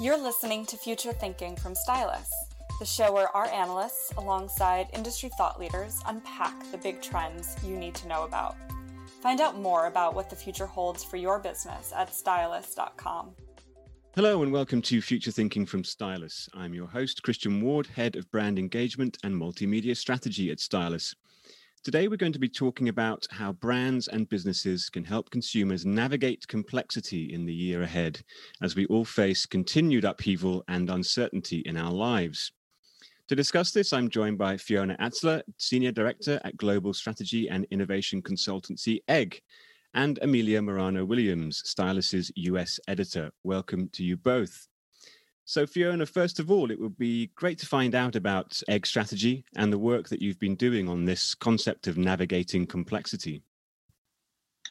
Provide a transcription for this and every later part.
You're listening to Future Thinking from Stylus, the show where our analysts, alongside industry thought leaders, unpack the big trends you need to know about. Find out more about what the future holds for your business at stylus.com. Hello and welcome to Future Thinking from Stylus. I'm your host, Christian Ward, Head of Brand Engagement and Multimedia Strategy at Stylus. Today, we're going to be talking about how brands and businesses can help consumers navigate complexity in the year ahead as we all face continued upheaval and uncertainty in our lives. To discuss this, I'm joined by Fiona Atzler, Senior Director at Global Strategy and Innovation Consultancy EGG, and Amelia Morano Williams, Stylus's US Editor. Welcome to you both. So, Fiona, first of all, it would be great to find out about egg strategy and the work that you've been doing on this concept of navigating complexity.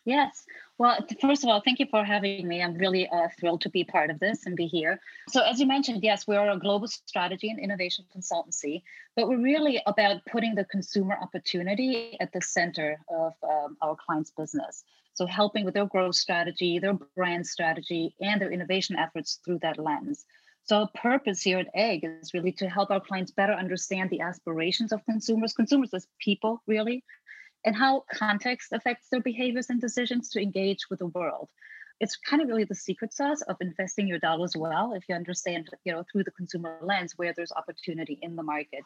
Yes. Well, first of all, thank you for having me. I'm really uh, thrilled to be part of this and be here. So, as you mentioned, yes, we're a global strategy and innovation consultancy, but we're really about putting the consumer opportunity at the center of um, our clients' business. So, helping with their growth strategy, their brand strategy, and their innovation efforts through that lens. So our purpose here at Egg is really to help our clients better understand the aspirations of consumers, consumers as people, really, and how context affects their behaviors and decisions to engage with the world. It's kind of really the secret sauce of investing your dollars well if you understand, you know, through the consumer lens where there's opportunity in the market.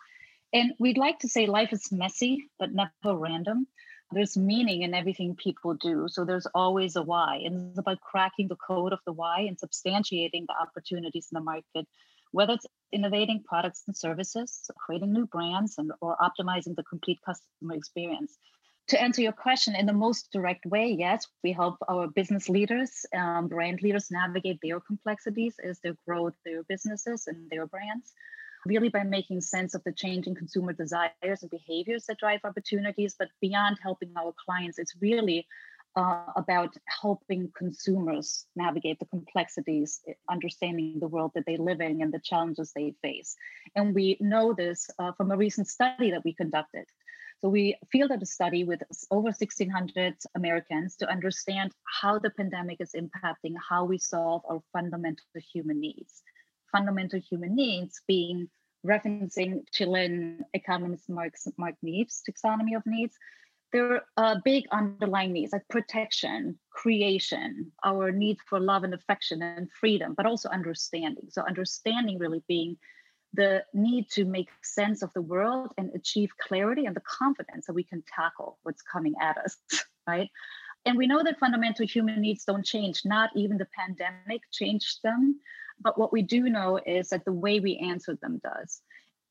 And we'd like to say life is messy, but never random there's meaning in everything people do. So there's always a why. And it's about cracking the code of the why and substantiating the opportunities in the market, whether it's innovating products and services, creating new brands, and or optimizing the complete customer experience. To answer your question in the most direct way, yes, we help our business leaders, um, brand leaders navigate their complexities as they grow their businesses and their brands really by making sense of the changing consumer desires and behaviors that drive opportunities. But beyond helping our clients, it's really uh, about helping consumers navigate the complexities, understanding the world that they live in and the challenges they face. And we know this uh, from a recent study that we conducted. So we fielded a study with over 1,600 Americans to understand how the pandemic is impacting how we solve our fundamental human needs fundamental human needs being referencing Chilean economist Max, Mark Neves' taxonomy of needs. There are big underlying needs like protection, creation, our need for love and affection and freedom, but also understanding. So, understanding really being the need to make sense of the world and achieve clarity and the confidence that we can tackle what's coming at us, right? And we know that fundamental human needs don't change, not even the pandemic changed them. But what we do know is that the way we answer them does.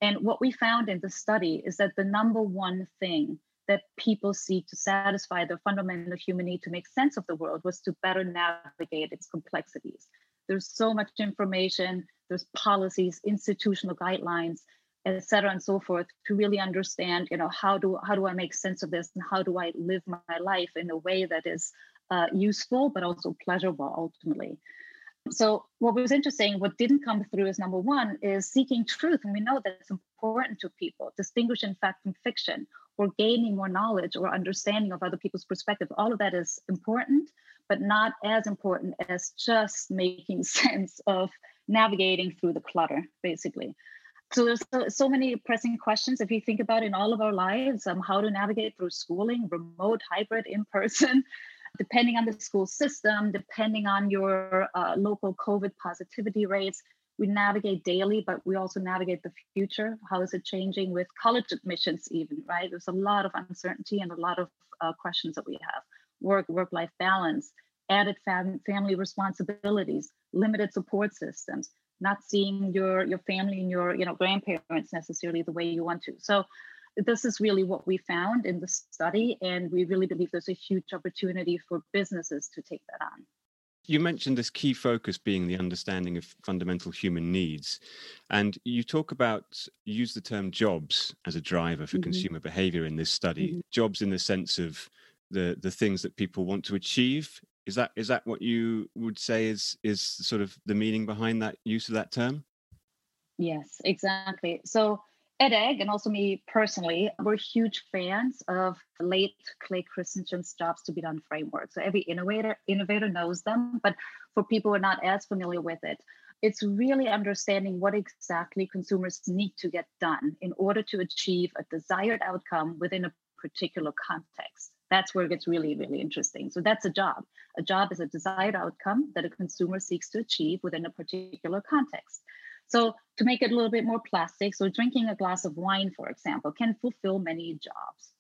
And what we found in the study is that the number one thing that people seek to satisfy their fundamental human need to make sense of the world was to better navigate its complexities. There's so much information, there's policies, institutional guidelines, et cetera, and so forth, to really understand, you know, how do how do I make sense of this and how do I live my life in a way that is uh, useful but also pleasurable ultimately. So, what was interesting, what didn't come through as number one is seeking truth. And we know that it's important to people, distinguishing fact from fiction, or gaining more knowledge or understanding of other people's perspective. All of that is important, but not as important as just making sense of navigating through the clutter, basically. So there's so, so many pressing questions if you think about in all of our lives, um, how to navigate through schooling, remote, hybrid, in person, depending on the school system, depending on your uh, local COVID positivity rates, we navigate daily, but we also navigate the future. How is it changing with college admissions, even, right? There's a lot of uncertainty and a lot of uh, questions that we have work, work life balance, added fam- family responsibilities, limited support systems, not seeing your, your family and your you know, grandparents necessarily the way you want to. So this is really what we found in the study, and we really believe there's a huge opportunity for businesses to take that on. You mentioned this key focus being the understanding of fundamental human needs. And you talk about, use the term jobs as a driver for mm-hmm. consumer behavior in this study. Mm-hmm. Jobs in the sense of the, the things that people want to achieve. Is that is that what you would say is is sort of the meaning behind that use of that term? Yes, exactly. So at Egg, and also me personally, we're huge fans of late Clay Christensen's jobs to be done framework. So every innovator innovator knows them, but for people who are not as familiar with it, it's really understanding what exactly consumers need to get done in order to achieve a desired outcome within a particular context. That's where it gets really, really interesting. So that's a job. A job is a desired outcome that a consumer seeks to achieve within a particular context. So to make it a little bit more plastic, so drinking a glass of wine, for example, can fulfill many jobs.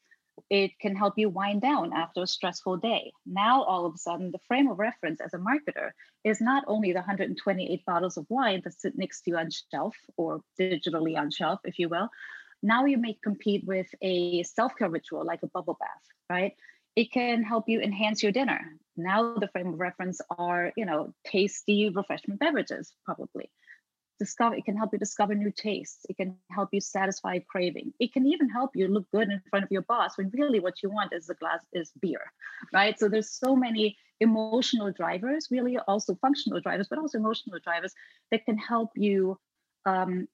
It can help you wind down after a stressful day. Now, all of a sudden, the frame of reference as a marketer is not only the 128 bottles of wine that sit next to you on shelf or digitally on shelf, if you will. Now you may compete with a self-care ritual like a bubble bath, right? It can help you enhance your dinner. Now the frame of reference are, you know, tasty refreshment beverages, probably. Discover it can help you discover new tastes. It can help you satisfy craving. It can even help you look good in front of your boss when really what you want is a glass is beer right? So there's so many emotional drivers really also functional drivers but also emotional drivers that can help you um,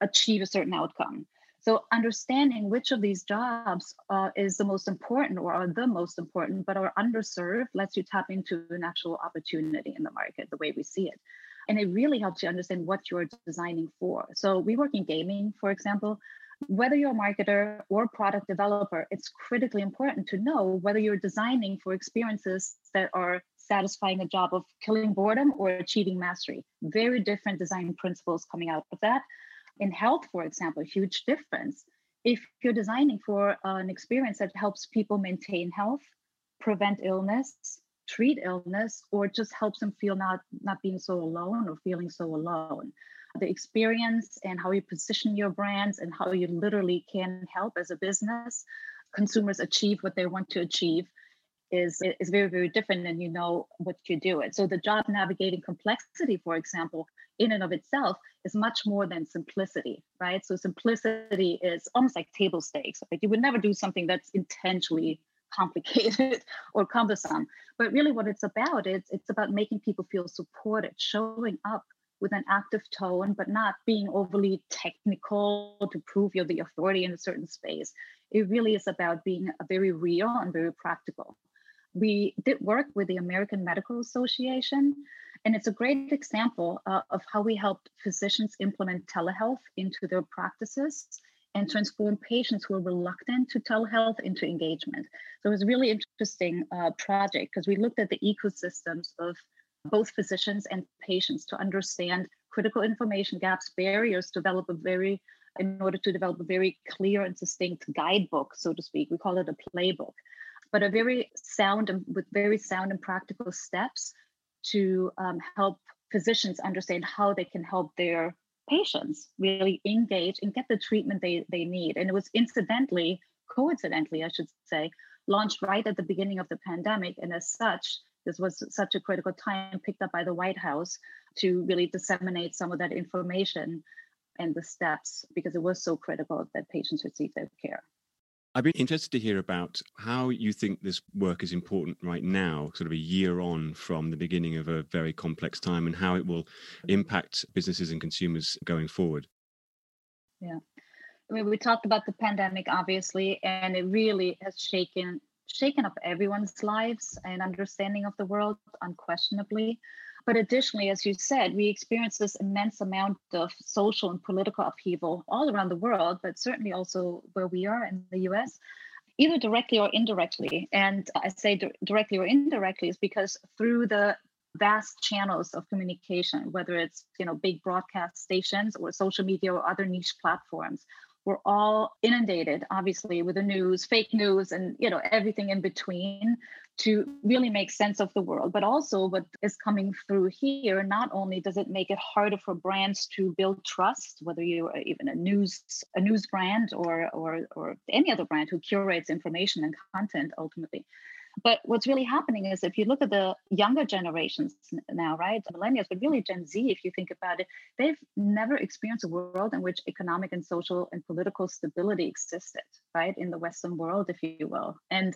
achieve a certain outcome so understanding which of these jobs uh, is the most important or are the most important but are underserved lets you tap into an actual opportunity in the market the way we see it and it really helps you understand what you're designing for. So we work in gaming, for example. Whether you're a marketer or product developer, it's critically important to know whether you're designing for experiences that are satisfying a job of killing boredom or achieving mastery. Very different design principles coming out of that. In health, for example, huge difference. If you're designing for uh, an experience that helps people maintain health, prevent illness, treat illness or just helps them feel not not being so alone or feeling so alone the experience and how you position your brands and how you literally can help as a business consumers achieve what they want to achieve is is very very different and you know what you do it so the job navigating complexity for example in and of itself is much more than simplicity right so simplicity is almost like table stakes like you would never do something that's intentionally complicated or cumbersome. But really, what it's about is it's about making people feel supported, showing up with an active tone, but not being overly technical to prove you're the authority in a certain space. It really is about being very real and very practical. We did work with the American Medical Association, and it's a great example uh, of how we helped physicians implement telehealth into their practices and transform patients who are reluctant to telehealth into engagement. So it was a really interesting uh, project because we looked at the ecosystems of both physicians and patients to understand critical information gaps, barriers, develop a very in order to develop a very clear and succinct guidebook, so to speak. We call it a playbook, but a very sound and with very sound and practical steps to um, help physicians understand how they can help their patients really engage and get the treatment they, they need. And it was incidentally, coincidentally, I should say, launched right at the beginning of the pandemic. And as such, this was such a critical time picked up by the White House to really disseminate some of that information and the steps because it was so critical that patients receive their care. I'd be interested to hear about how you think this work is important right now, sort of a year on from the beginning of a very complex time, and how it will mm-hmm. impact businesses and consumers going forward. Yeah. I mean, we talked about the pandemic, obviously, and it really has shaken shaken up everyone's lives and understanding of the world, unquestionably. But additionally, as you said, we experience this immense amount of social and political upheaval all around the world, but certainly also where we are in the US, either directly or indirectly. And I say d- directly or indirectly is because through the vast channels of communication, whether it's you know big broadcast stations or social media or other niche platforms, we're all inundated obviously with the news fake news and you know everything in between to really make sense of the world. But also what is coming through here not only does it make it harder for brands to build trust whether you are even a news a news brand or or or any other brand who curates information and content ultimately but what's really happening is if you look at the younger generations now, right, millennials, but really Gen Z, if you think about it, they've never experienced a world in which economic and social and political stability existed, right, in the Western world, if you will. And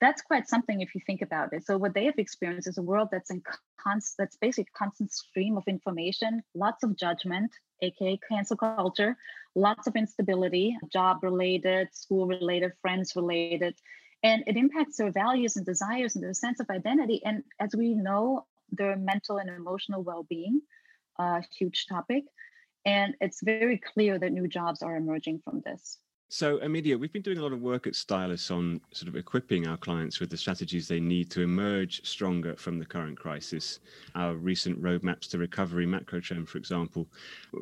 that's quite something if you think about it. So what they have experienced is a world that's in constant, that's basically constant stream of information, lots of judgment, aka cancel culture, lots of instability, job related, school related, friends related, and it impacts their values and desires and their sense of identity. And as we know, their mental and emotional well-being, a huge topic. And it's very clear that new jobs are emerging from this. So, Amelia, we've been doing a lot of work at Stylus on sort of equipping our clients with the strategies they need to emerge stronger from the current crisis. Our recent roadmaps to recovery macro trend, for example.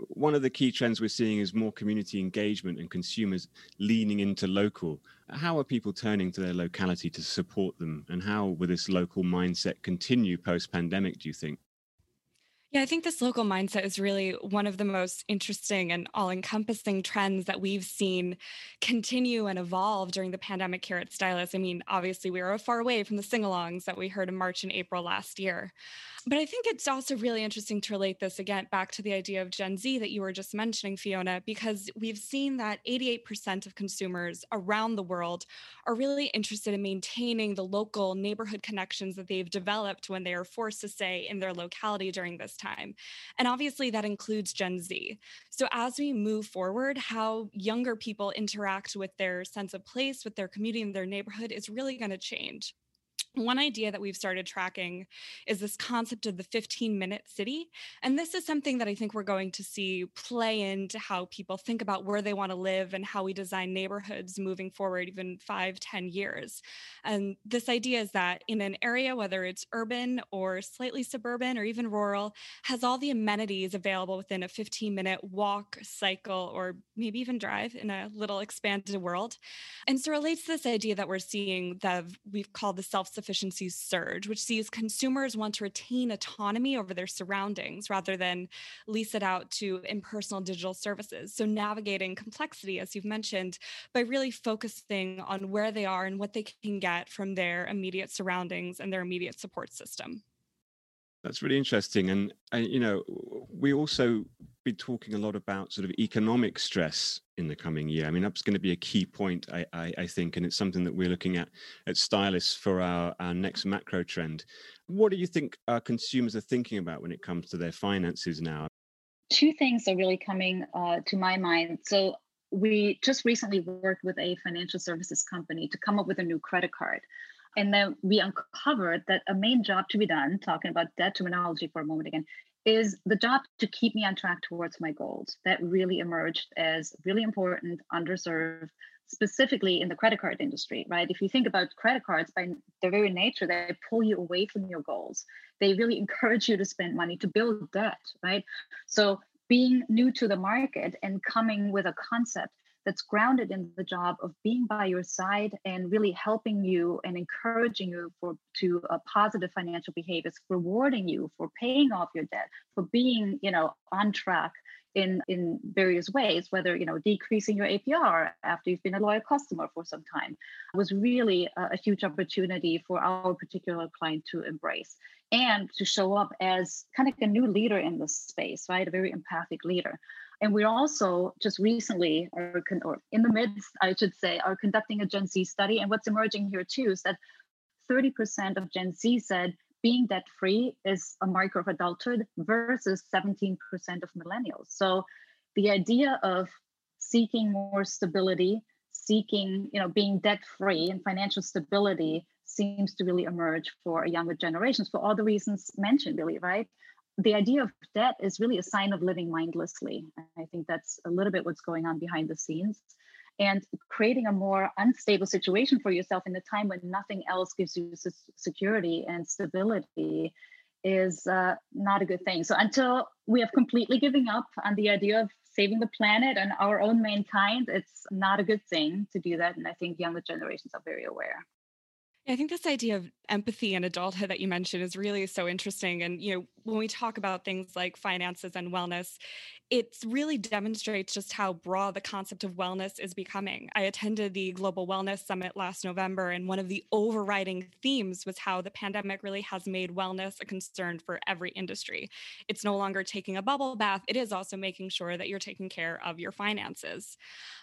One of the key trends we're seeing is more community engagement and consumers leaning into local. How are people turning to their locality to support them? And how will this local mindset continue post pandemic, do you think? Yeah, I think this local mindset is really one of the most interesting and all encompassing trends that we've seen continue and evolve during the pandemic here at Stylus. I mean, obviously, we are far away from the sing alongs that we heard in March and April last year. But I think it's also really interesting to relate this again back to the idea of Gen Z that you were just mentioning, Fiona, because we've seen that 88% of consumers around the world are really interested in maintaining the local neighborhood connections that they've developed when they are forced to stay in their locality during this time. And obviously, that includes Gen Z. So, as we move forward, how younger people interact with their sense of place, with their community, and their neighborhood is really going to change. One idea that we've started tracking is this concept of the 15 minute city. And this is something that I think we're going to see play into how people think about where they want to live and how we design neighborhoods moving forward, even five, ten years. And this idea is that in an area, whether it's urban or slightly suburban or even rural, has all the amenities available within a 15 minute walk, cycle, or maybe even drive in a little expanded world. And so relates to this idea that we're seeing that we've called the self sufficiency surge, which sees consumers want to retain autonomy over their surroundings rather than lease it out to impersonal digital services. So, navigating complexity, as you've mentioned, by really focusing on where they are and what they can get from their immediate surroundings and their immediate support system. That's really interesting. And, uh, you know, we also be talking a lot about sort of economic stress in the coming year. I mean, that's going to be a key point, I, I, I think, and it's something that we're looking at at Stylus for our, our next macro trend. What do you think our consumers are thinking about when it comes to their finances now? Two things are really coming uh, to my mind. So, we just recently worked with a financial services company to come up with a new credit card. And then we uncovered that a main job to be done, talking about debt terminology for a moment again, is the job to keep me on track towards my goals. That really emerged as really important, underserved, specifically in the credit card industry, right? If you think about credit cards, by their very nature, they pull you away from your goals. They really encourage you to spend money to build debt, right? So being new to the market and coming with a concept that's grounded in the job of being by your side and really helping you and encouraging you for to a positive financial behaviors rewarding you for paying off your debt for being you know on track in in various ways whether you know decreasing your apr after you've been a loyal customer for some time was really a, a huge opportunity for our particular client to embrace and to show up as kind of a new leader in the space right? A very empathic leader and we're also just recently, or, or in the midst, I should say, are conducting a Gen Z study. And what's emerging here too is that 30% of Gen Z said being debt free is a marker of adulthood versus 17% of millennials. So the idea of seeking more stability, seeking, you know, being debt free and financial stability seems to really emerge for younger generations for all the reasons mentioned, really, right? The idea of debt is really a sign of living mindlessly. I think that's a little bit what's going on behind the scenes. And creating a more unstable situation for yourself in a time when nothing else gives you security and stability is uh, not a good thing. So until we have completely given up on the idea of saving the planet and our own mankind, it's not a good thing to do that. And I think younger generations are very aware. I think this idea of empathy and adulthood that you mentioned is really so interesting. And, you know, when we talk about things like finances and wellness, it really demonstrates just how broad the concept of wellness is becoming. I attended the Global Wellness Summit last November, and one of the overriding themes was how the pandemic really has made wellness a concern for every industry. It's no longer taking a bubble bath, it is also making sure that you're taking care of your finances.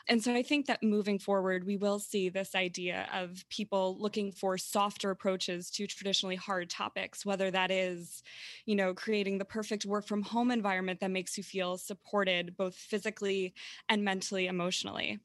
And so I think that moving forward, we will see this idea of people looking for for softer approaches to traditionally hard topics, whether that is, you know, creating the perfect work from home environment that makes you feel supported both physically and mentally, emotionally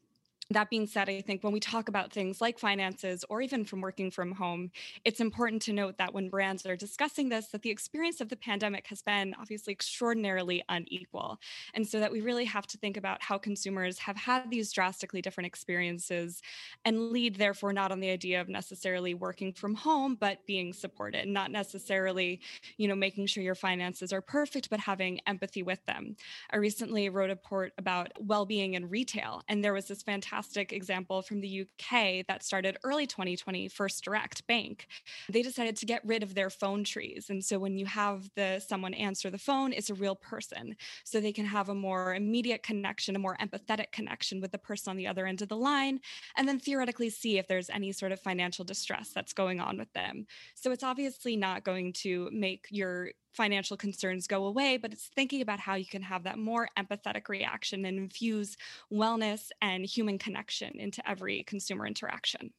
that being said, I think when we talk about things like finances or even from working from home, it's important to note that when brands are discussing this, that the experience of the pandemic has been obviously extraordinarily unequal. And so that we really have to think about how consumers have had these drastically different experiences and lead, therefore, not on the idea of necessarily working from home, but being supported, not necessarily, you know, making sure your finances are perfect, but having empathy with them. I recently wrote a report about well-being in retail, and there was this fantastic fantastic example from the UK that started early 2020, First Direct Bank. They decided to get rid of their phone trees. And so when you have the someone answer the phone, it's a real person. So they can have a more immediate connection, a more empathetic connection with the person on the other end of the line, and then theoretically see if there's any sort of financial distress that's going on with them. So it's obviously not going to make your financial concerns go away, but it's thinking about how you can have that more empathetic reaction and infuse wellness and human connection into every consumer interaction.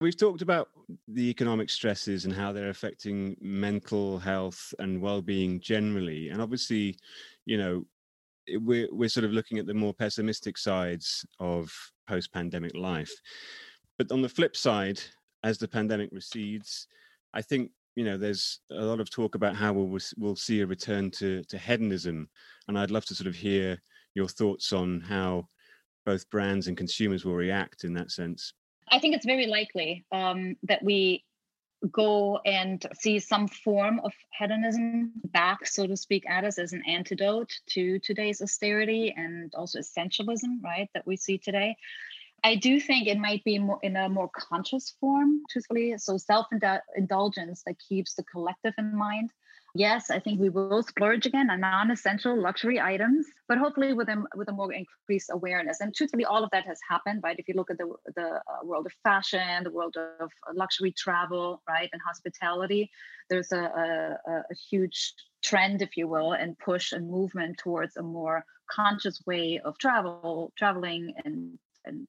We've talked about the economic stresses and how they're affecting mental health and well-being generally, and obviously, you know, we're we're sort of looking at the more pessimistic sides of post-pandemic life. But on the flip side, as the pandemic recedes, I think you know there's a lot of talk about how we'll we'll see a return to to hedonism and i'd love to sort of hear your thoughts on how both brands and consumers will react in that sense. I think it's very likely um, that we go and see some form of hedonism back so to speak at us as an antidote to today's austerity and also essentialism right that we see today I do think it might be more in a more conscious form, truthfully. So self indulgence that keeps the collective in mind. Yes, I think we will splurge again on non-essential luxury items, but hopefully with a with a more increased awareness. And truthfully, all of that has happened, right? If you look at the the uh, world of fashion, the world of luxury travel, right, and hospitality, there's a, a, a huge trend, if you will, and push and movement towards a more conscious way of travel, traveling, and and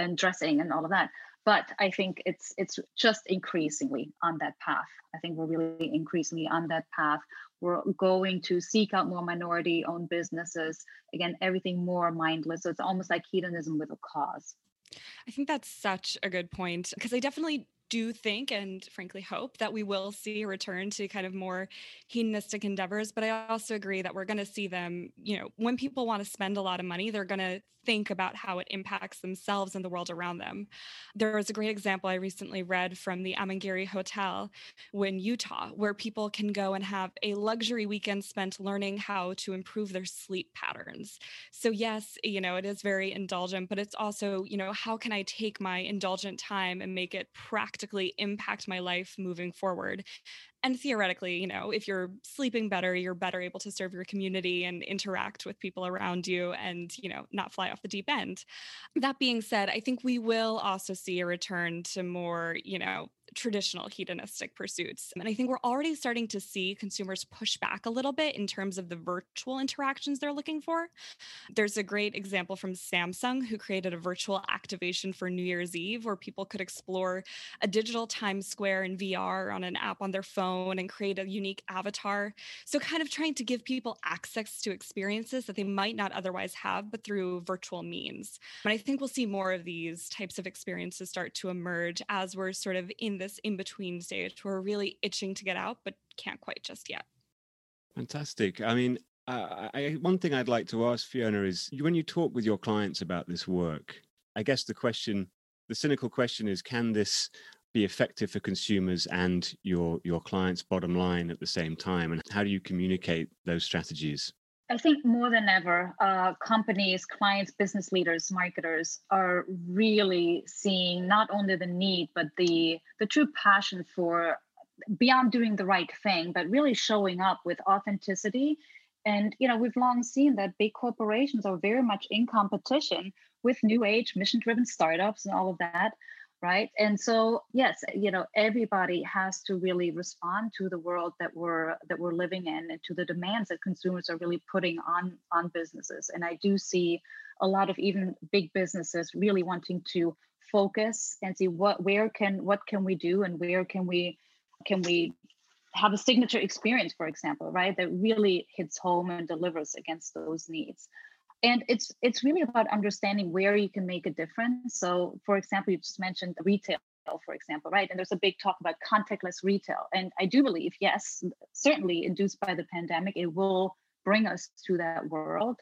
and dressing and all of that. But i think it's it's just increasingly on that path. I think we're really increasingly on that path. We're going to seek out more minority owned businesses. Again everything more mindless. So it's almost like hedonism with a cause. I think that's such a good point because I definitely do think and frankly hope that we will see a return to kind of more hedonistic endeavors. But I also agree that we're going to see them, you know, when people want to spend a lot of money, they're going to think about how it impacts themselves and the world around them. There was a great example I recently read from the Amangiri Hotel in Utah, where people can go and have a luxury weekend spent learning how to improve their sleep patterns. So, yes, you know, it is very indulgent, but it's also, you know, how can I take my indulgent time and make it practical? Practically impact my life moving forward. And theoretically you know if you're sleeping better you're better able to serve your community and interact with people around you and you know not fly off the deep end. That being said i think we will also see a return to more you know traditional hedonistic pursuits. And I think we're already starting to see consumers push back a little bit in terms of the virtual interactions they're looking for. There's a great example from Samsung, who created a virtual activation for New Year's Eve where people could explore a digital Times Square in VR on an app on their phone and create a unique avatar. So, kind of trying to give people access to experiences that they might not otherwise have, but through virtual means. And I think we'll see more of these types of experiences start to emerge as we're sort of in this in between stage we're really itching to get out, but can't quite just yet. Fantastic. I mean, uh, I, one thing I'd like to ask Fiona is when you talk with your clients about this work, I guess the question, the cynical question is, can this be effective for consumers and your your clients' bottom line at the same time? And how do you communicate those strategies? I think more than ever, uh, companies, clients, business leaders, marketers are really seeing not only the need, but the the true passion for beyond doing the right thing, but really showing up with authenticity. And you know, we've long seen that big corporations are very much in competition with new age, mission-driven startups and all of that right? And so yes you know everybody has to really respond to the world that we're that we're living in and to the demands that consumers are really putting on on businesses. And i do see a lot of even big businesses really wanting to focus and see what where can what can we do and where can we can we have a signature experience for example right that really hits home and delivers against those needs and it's it's really about understanding where you can make a difference. So for example you just mentioned retail for example right? And there's a big talk about contactless retail. And i do believe yes certainly induced by the pandemic it will bring us to that world.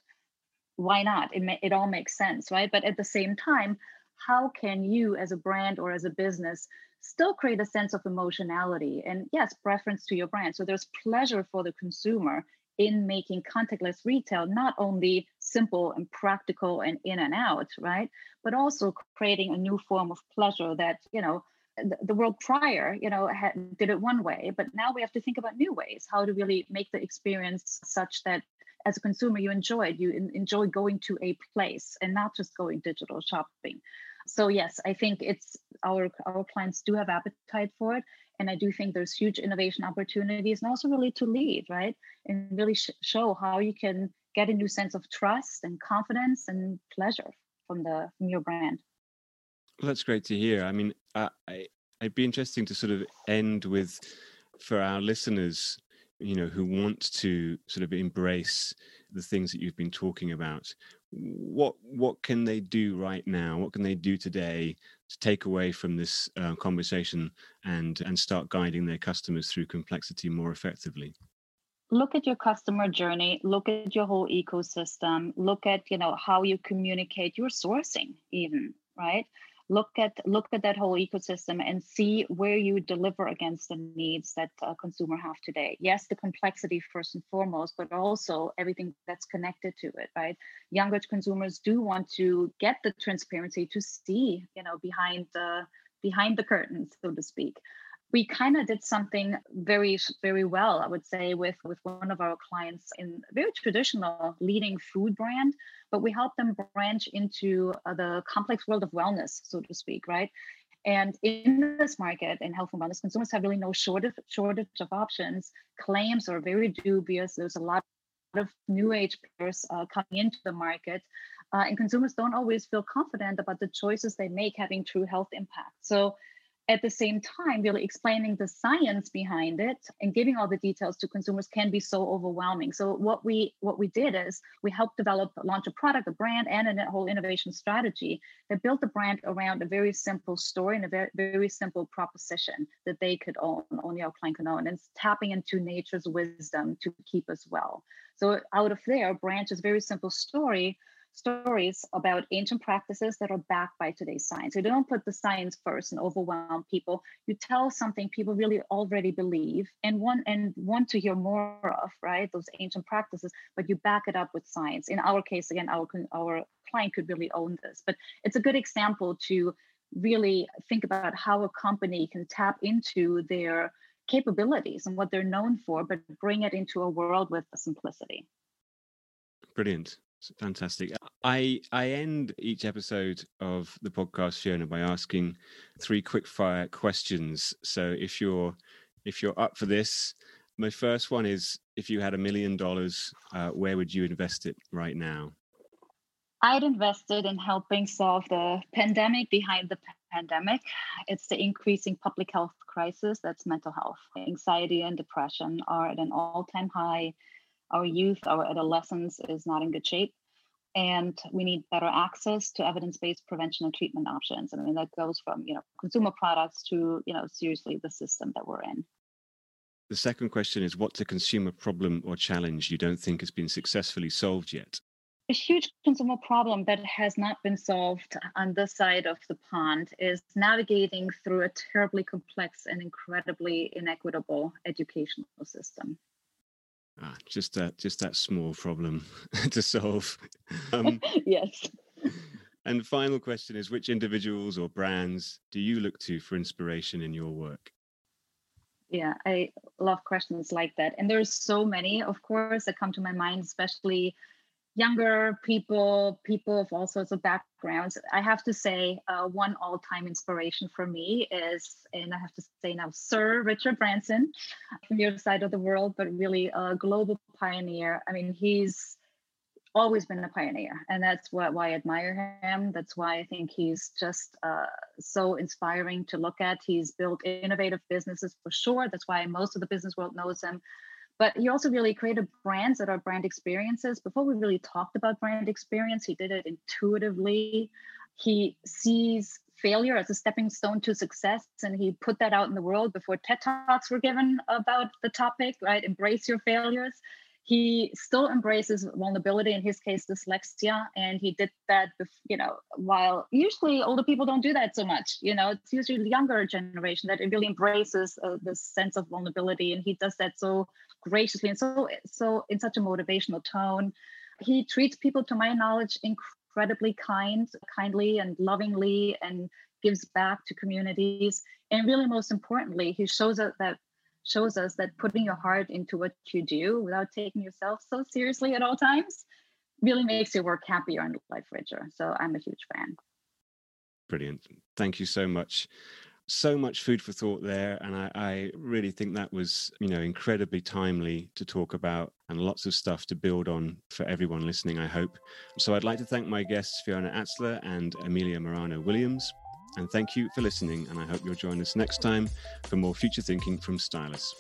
Why not? It, may, it all makes sense right? But at the same time how can you as a brand or as a business still create a sense of emotionality and yes preference to your brand? So there's pleasure for the consumer in making contactless retail not only simple and practical and in and out right? But also creating a new form of pleasure that you know the, world prior you know had, did it one way but now we have to think about new ways. How to really make the experience such that as a consumer you enjoy it you enjoy going to a place and not just going digital shopping. So yes i think it's our our clients do have appetite for it and i do think there's huge innovation opportunities and also really to lead right? And really sh- show how you can get a new sense of trust and confidence and pleasure from the from your brand. Well that's great to hear. I mean uh, I, it'd be interesting to sort of end with for our listeners you know who want to sort of embrace the things that you've been talking about what what can they do right now? What can they do today to take away from this uh, conversation and and start guiding their customers through complexity more effectively? Look at your customer journey look at your whole ecosystem look at you know how you communicate your sourcing even right look at look at that whole ecosystem and see where you deliver against the needs that a consumer have today. Yes the complexity first and foremost but also everything that's connected to it right? Younger consumers do want to get the transparency to see you know behind the behind the curtains so to speak we kind of did something very very well i would say with with one of our clients in a very traditional leading food brand but we helped them branch into uh, the complex world of wellness so to speak right? And in this market in health and wellness consumers have really no shortage shortage of options. Claims are very dubious. There's a lot of new age players uh, coming into the market uh, and consumers don't always feel confident about the choices they make having true health impact. So at the same time really explaining the science behind it and giving all the details to consumers can be so overwhelming. So what we what we did is we helped develop launch a product a brand and a whole innovation strategy that built the brand around a very simple story and a very, very simple proposition that they could own only our client can own. And tapping into nature's wisdom to keep us well. So out of there branch is very simple story stories about ancient practices that are backed by today's science. You don't put the science first and overwhelm people. You tell something people really already believe and want and want to hear more of, right? Those ancient practices, but you back it up with science. In our case, again, our our client could really own this, but it's a good example to really think about how a company can tap into their capabilities and what they're known for, but bring it into a world with simplicity. Brilliant. Fantastic. I I end each episode of the podcast, Fiona, by asking three quick fire questions. So if you're if you're up for this, my first one is: if you had a million dollars, uh, where would you invest it right now? I'd invested in helping solve the pandemic behind the pandemic. It's the increasing public health crisis that's mental health. Anxiety and depression are at an all time high our youth, our adolescence is not in good shape. And we need better access to evidence-based prevention and treatment options. I mean, that goes from you know consumer products to you know seriously the system that we're in. The second question is what's a consumer problem or challenge you don't think has been successfully solved yet? A huge consumer problem that has not been solved on this side of the pond is navigating through a terribly complex and incredibly inequitable educational system. Ah, just that, just that small problem to solve. Um, yes. And final question is: Which individuals or brands do you look to for inspiration in your work? Yeah, I love questions like that, and there's so many, of course, that come to my mind, especially younger people, people of all sorts of backgrounds. I have to say, uh, one all time inspiration for me is, and I have to say now, Sir Richard Branson from your side of the world, but really a global pioneer. I mean, he's always been a pioneer and that's what, why i admire him that's why i think he's just uh, so inspiring to look at he's built innovative businesses for sure that's why most of the business world knows him but he also really created brands that are brand experiences. Before we really talked about brand experience he did it intuitively. He sees failure as a stepping stone to success and he put that out in the world before ted talks were given about the topic right? Embrace your failures he still embraces vulnerability in his case dyslexia and he did that you know while usually older people don't do that so much you know it's usually the younger generation that really embraces uh, this sense of vulnerability and he does that so graciously and so so in such a motivational tone. He treats people to my knowledge incredibly kind kindly and lovingly and gives back to communities. And really most importantly he shows that shows us that putting your heart into what you do without taking yourself so seriously at all times really makes your work happier and life richer. So I'm a huge fan. Brilliant. Thank you so much. So much food for thought there. And I, I, really think that was, you know, incredibly timely to talk about and lots of stuff to build on for everyone listening, I hope. So I'd like to thank my guests, Fiona Atzler and Amelia Morano Williams. And thank you for listening, and I hope you'll join us next time for more future thinking from Stylus.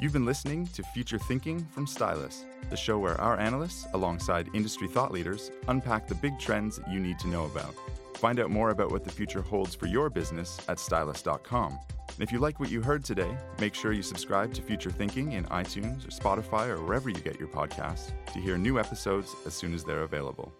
You've been listening to Future Thinking from Stylus, the show where our analysts, alongside industry thought leaders, unpack the big trends you need to know about. Find out more about what the future holds for your business at stylus.com. And if you like what you heard today, make sure you subscribe to Future Thinking in iTunes or Spotify or wherever you get your podcasts to hear new episodes as soon as they're available.